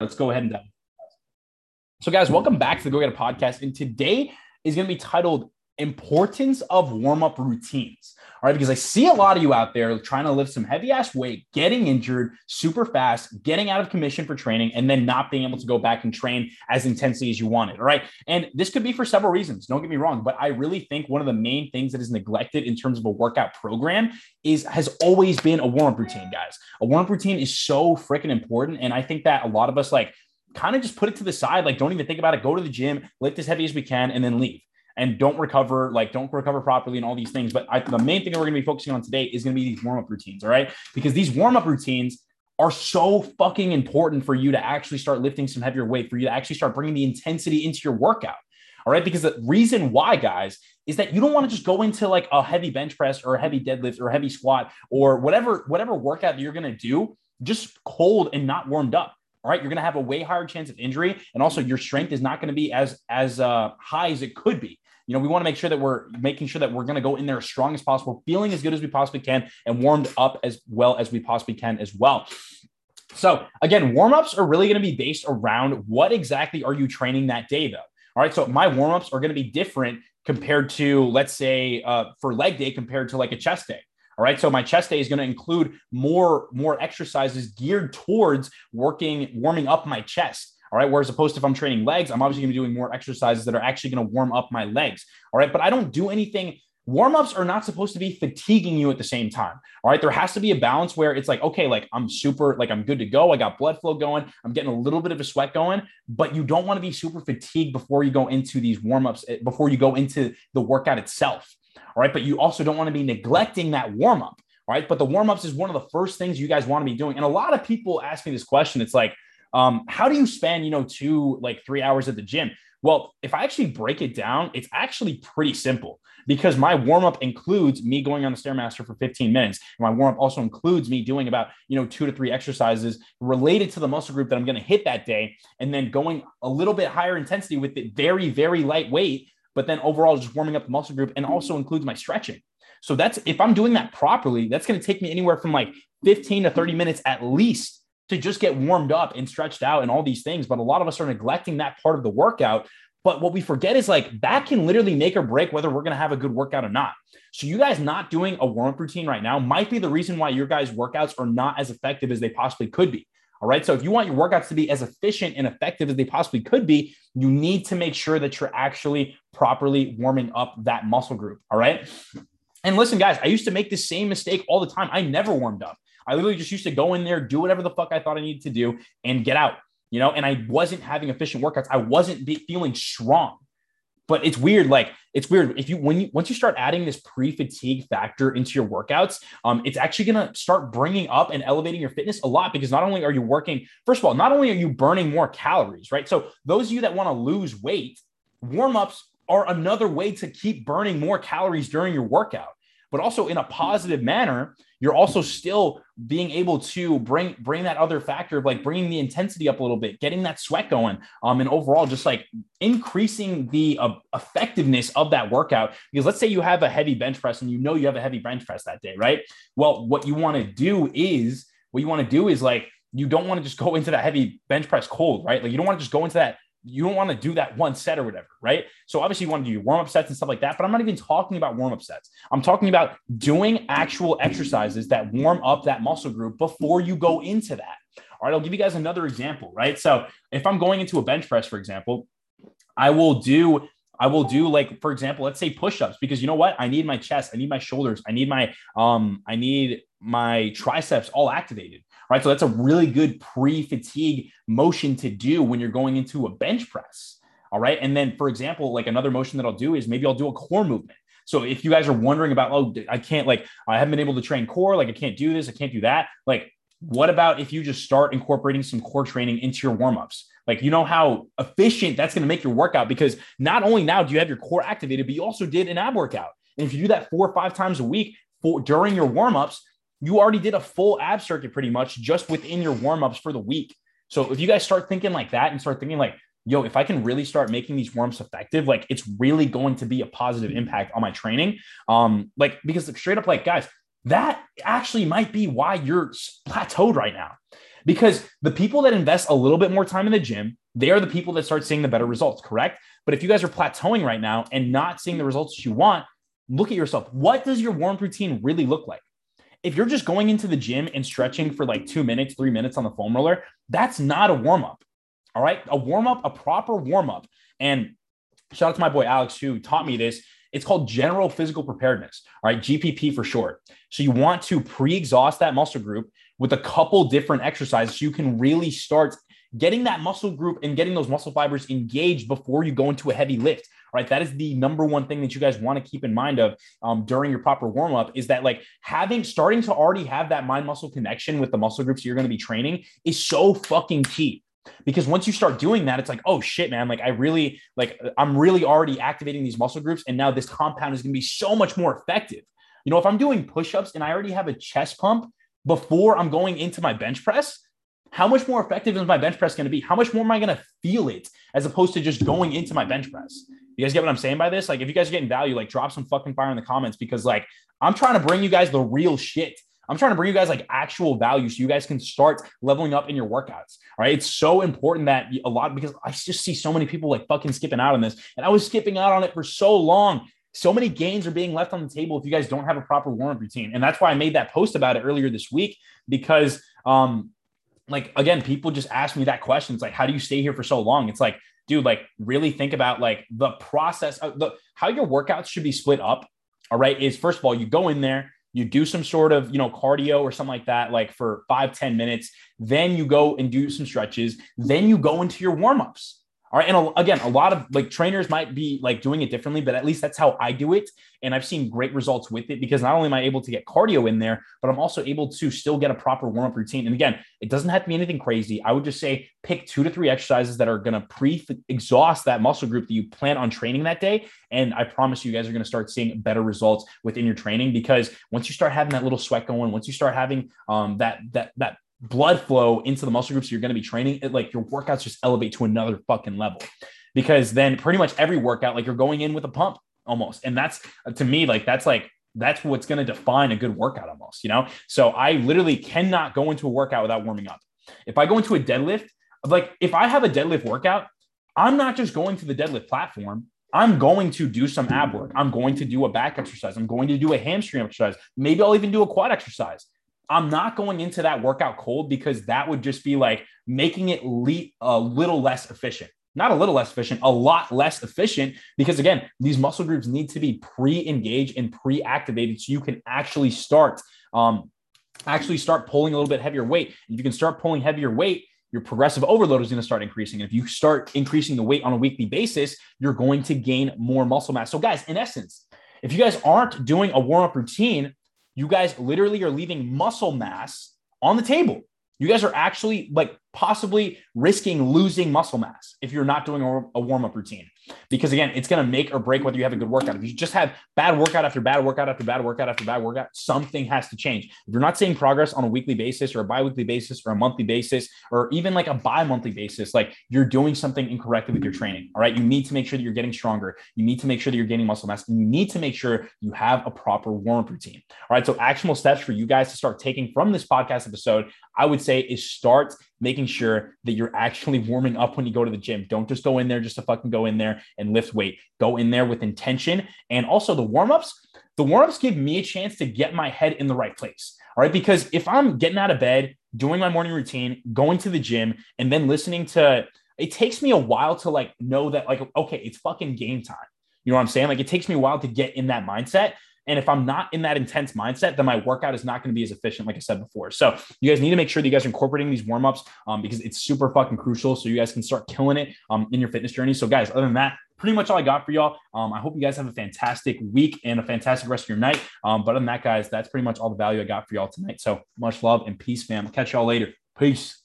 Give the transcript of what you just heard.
Let's go ahead and dive. So, guys, welcome back to the Go Get It podcast. And today is going to be titled Importance of Warm Up Routines. All right, because I see a lot of you out there trying to lift some heavy ass weight, getting injured super fast, getting out of commission for training, and then not being able to go back and train as intensely as you wanted. All right. And this could be for several reasons. Don't get me wrong, but I really think one of the main things that is neglected in terms of a workout program is has always been a warm up routine, guys. A warm up routine is so freaking important. And I think that a lot of us like kind of just put it to the side, like don't even think about it, go to the gym, lift as heavy as we can, and then leave and don't recover, like don't recover properly and all these things. But I, the main thing that we're going to be focusing on today is going to be these warm up routines. All right. Because these warm up routines are so fucking important for you to actually start lifting some heavier weight, for you to actually start bringing the intensity into your workout. All right. Because the reason why, guys, is that you don't want to just go into like a heavy bench press or a heavy deadlift or a heavy squat or whatever, whatever workout that you're going to do just cold and not warmed up. All right, you're going to have a way higher chance of injury, and also your strength is not going to be as as uh, high as it could be. You know, we want to make sure that we're making sure that we're going to go in there as strong as possible, feeling as good as we possibly can, and warmed up as well as we possibly can as well. So, again, warm ups are really going to be based around what exactly are you training that day, though. All right. So, my warm ups are going to be different compared to, let's say, uh, for leg day compared to like a chest day. All right. So my chest day is going to include more, more exercises geared towards working, warming up my chest. All right. Whereas opposed to if I'm training legs, I'm obviously going to be doing more exercises that are actually going to warm up my legs. All right. But I don't do anything. Warm ups are not supposed to be fatiguing you at the same time. All right. There has to be a balance where it's like, okay, like I'm super, like I'm good to go. I got blood flow going. I'm getting a little bit of a sweat going, but you don't want to be super fatigued before you go into these warm ups, eh, before you go into the workout itself. All right. But you also don't want to be neglecting that warm up. All right. But the warm ups is one of the first things you guys want to be doing. And a lot of people ask me this question. It's like, um, how do you spend, you know, two, like three hours at the gym? Well, if I actually break it down, it's actually pretty simple because my warm up includes me going on the Stairmaster for 15 minutes. And my warm up also includes me doing about, you know, two to three exercises related to the muscle group that I'm going to hit that day. And then going a little bit higher intensity with it very, very light weight, but then overall just warming up the muscle group and also includes my stretching. So that's if I'm doing that properly, that's going to take me anywhere from like 15 to 30 minutes at least to just get warmed up and stretched out and all these things. But a lot of us are neglecting that part of the workout. But what we forget is like that can literally make or break whether we're going to have a good workout or not. So you guys not doing a warm up routine right now might be the reason why your guys' workouts are not as effective as they possibly could be. All right. So if you want your workouts to be as efficient and effective as they possibly could be, you need to make sure that you're actually properly warming up that muscle group. All right. And listen, guys, I used to make the same mistake all the time. I never warmed up. I literally just used to go in there, do whatever the fuck I thought I needed to do, and get out. You know, and I wasn't having efficient workouts. I wasn't be- feeling strong. But it's weird. Like it's weird if you when you once you start adding this pre-fatigue factor into your workouts, um, it's actually gonna start bringing up and elevating your fitness a lot because not only are you working, first of all, not only are you burning more calories, right? So those of you that want to lose weight, warm ups are another way to keep burning more calories during your workout but also in a positive manner you're also still being able to bring bring that other factor of like bringing the intensity up a little bit getting that sweat going um and overall just like increasing the uh, effectiveness of that workout. Because let's say you have a heavy bench press and you know you have a heavy bench press that day right? Well what you want to do is what you want to do is like you don't want to just go into that heavy bench press cold right? Like you don't want to just go into that you don't want to do that one set or whatever, right? So obviously you want to do your warm up sets and stuff like that, but I'm not even talking about warm up sets. I'm talking about doing actual exercises that warm up that muscle group before you go into that. All right, I'll give you guys another example, right? So if I'm going into a bench press, for example, I will do I will do like for example, let's say push-ups because you know what? I need my chest, I need my shoulders, I need my um I need my triceps all activated right? So that's a really good pre-fatigue motion to do when you're going into a bench press. All right. And then, for example, like another motion that I'll do is maybe I'll do a core movement. So if you guys are wondering about, oh, I can't like, I haven't been able to train core, like I can't do this, I can't do that. Like, what about if you just start incorporating some core training into your warmups? Like, you know how efficient that's going to make your workout because not only now do you have your core activated, but you also did an ab workout. And if you do that four or five times a week for during your warmups, you already did a full ab circuit pretty much just within your warm-ups for the week. So if you guys start thinking like that and start thinking like, yo, if I can really start making these warm-ups effective, like it's really going to be a positive impact on my training. Um, like because straight up, like guys, that actually might be why you're plateaued right now. Because the people that invest a little bit more time in the gym, they are the people that start seeing the better results, correct? But if you guys are plateauing right now and not seeing the results that you want, look at yourself. What does your warm routine really look like? If you're just going into the gym and stretching for like two minutes, three minutes on the foam roller, that's not a warm up. All right. A warm up, a proper warm up. And shout out to my boy Alex, who taught me this. It's called general physical preparedness, all right, GPP for short. So you want to pre exhaust that muscle group with a couple different exercises you can really start getting that muscle group and getting those muscle fibers engaged before you go into a heavy lift right? That is the number one thing that you guys want to keep in mind of um, during your proper warm up is that like having starting to already have that mind muscle connection with the muscle groups you're going to be training is so fucking key. Because once you start doing that it's like oh shit man like i really like i'm really already activating these muscle groups and now this compound is going to be so much more effective. You know if i'm doing push-ups and i already have a chest pump before i'm going into my bench press how much more effective is my bench press going to be how much more am i going to feel it as opposed to just going into my bench press you guys get what i'm saying by this like if you guys are getting value like drop some fucking fire in the comments because like i'm trying to bring you guys the real shit I'm trying to bring you guys like actual value so you guys can start leveling up in your workouts. All right. It's so important that a lot because I just see so many people like fucking skipping out on this. And I was skipping out on it for so long. So many gains are being left on the table if you guys don't have a proper warm up routine. And that's why I made that post about it earlier this week because, um, like, again, people just ask me that question. It's like, how do you stay here for so long? It's like, dude, like, really think about like the process of the how your workouts should be split up. All right. Is first of all, you go in there, you do some sort of you know cardio or something like that like for five ten minutes then you go and do some stretches then you go into your warm-ups all right. And again, a lot of like trainers might be like doing it differently, but at least that's how I do it. And I've seen great results with it because not only am I able to get cardio in there, but I'm also able to still get a proper warm up routine. And again, it doesn't have to be anything crazy. I would just say pick two to three exercises that are going to pre exhaust that muscle group that you plan on training that day. And I promise you guys are going to start seeing better results within your training because once you start having that little sweat going, once you start having um, that, that, that blood flow into the muscle groups you're going to be training, it like your workouts just elevate to another fucking level. Because then pretty much every workout, like you're going in with a pump almost. And that's uh, to me, like that's like that's what's going to define a good workout almost, you know? So I literally cannot go into a workout without warming up. If I go into a deadlift, like if I have a deadlift workout, I'm not just going to the deadlift platform. I'm going to do some ab work. I'm going to do a back exercise. I'm going to do a hamstring exercise. Maybe I'll even do a quad exercise. I'm not going into that workout cold because that would just be like making it le- a little less efficient. Not a little less efficient, a lot less efficient because again, these muscle groups need to be pre-engaged and pre-activated so you can actually start um, actually start pulling a little bit heavier weight. If you can start pulling heavier weight, your progressive overload is going to start increasing. And if you start increasing the weight on a weekly basis, you're going to gain more muscle mass. So, guys, in essence, if you guys aren't doing a warm up routine, you guys literally are leaving muscle mass on the table. You guys are actually like possibly risking losing muscle mass if you're not doing a, warm up routine. Because again, it's going to make or break whether you have a good workout. If you just have bad workout after bad workout after bad workout after bad workout, something has to change. If you're not seeing progress on a weekly basis or a bi weekly basis or a monthly basis or even like a bi monthly basis, like you're doing something incorrectly with your training. All right. You need to make sure that you're getting stronger. You need to make sure that you're gaining muscle mass and you need to make sure you have a proper warm up routine. All right. So, actionable steps for you guys to start taking from this podcast episode, I would say is start making sure that you're actually warming up when you go to the gym. Don't just go in there just to fucking go in there and lift weight. Go in there with intention. And also the warm-ups, the warm-ups give me a chance to get my head in the right place. All right. Because if I'm getting out of bed, doing my morning routine, going to the gym, and then listening to it takes me a while to like know that, like, okay, it's fucking game time. You know what I'm saying? Like it takes me a while to get in that mindset. And if I'm not in that intense mindset, then my workout is not going to be as efficient, like I said before. So you guys need to make sure that you guys are incorporating these warm ups um, because it's super fucking crucial. So you guys can start killing it um, in your fitness journey. So, guys, other than that, pretty much all I got for y'all. Um, I hope you guys have a fantastic week and a fantastic rest of your night. Um, but other than that, guys, that's pretty much all the value I got for y'all tonight. So much love and peace, fam. Catch y'all later. Peace.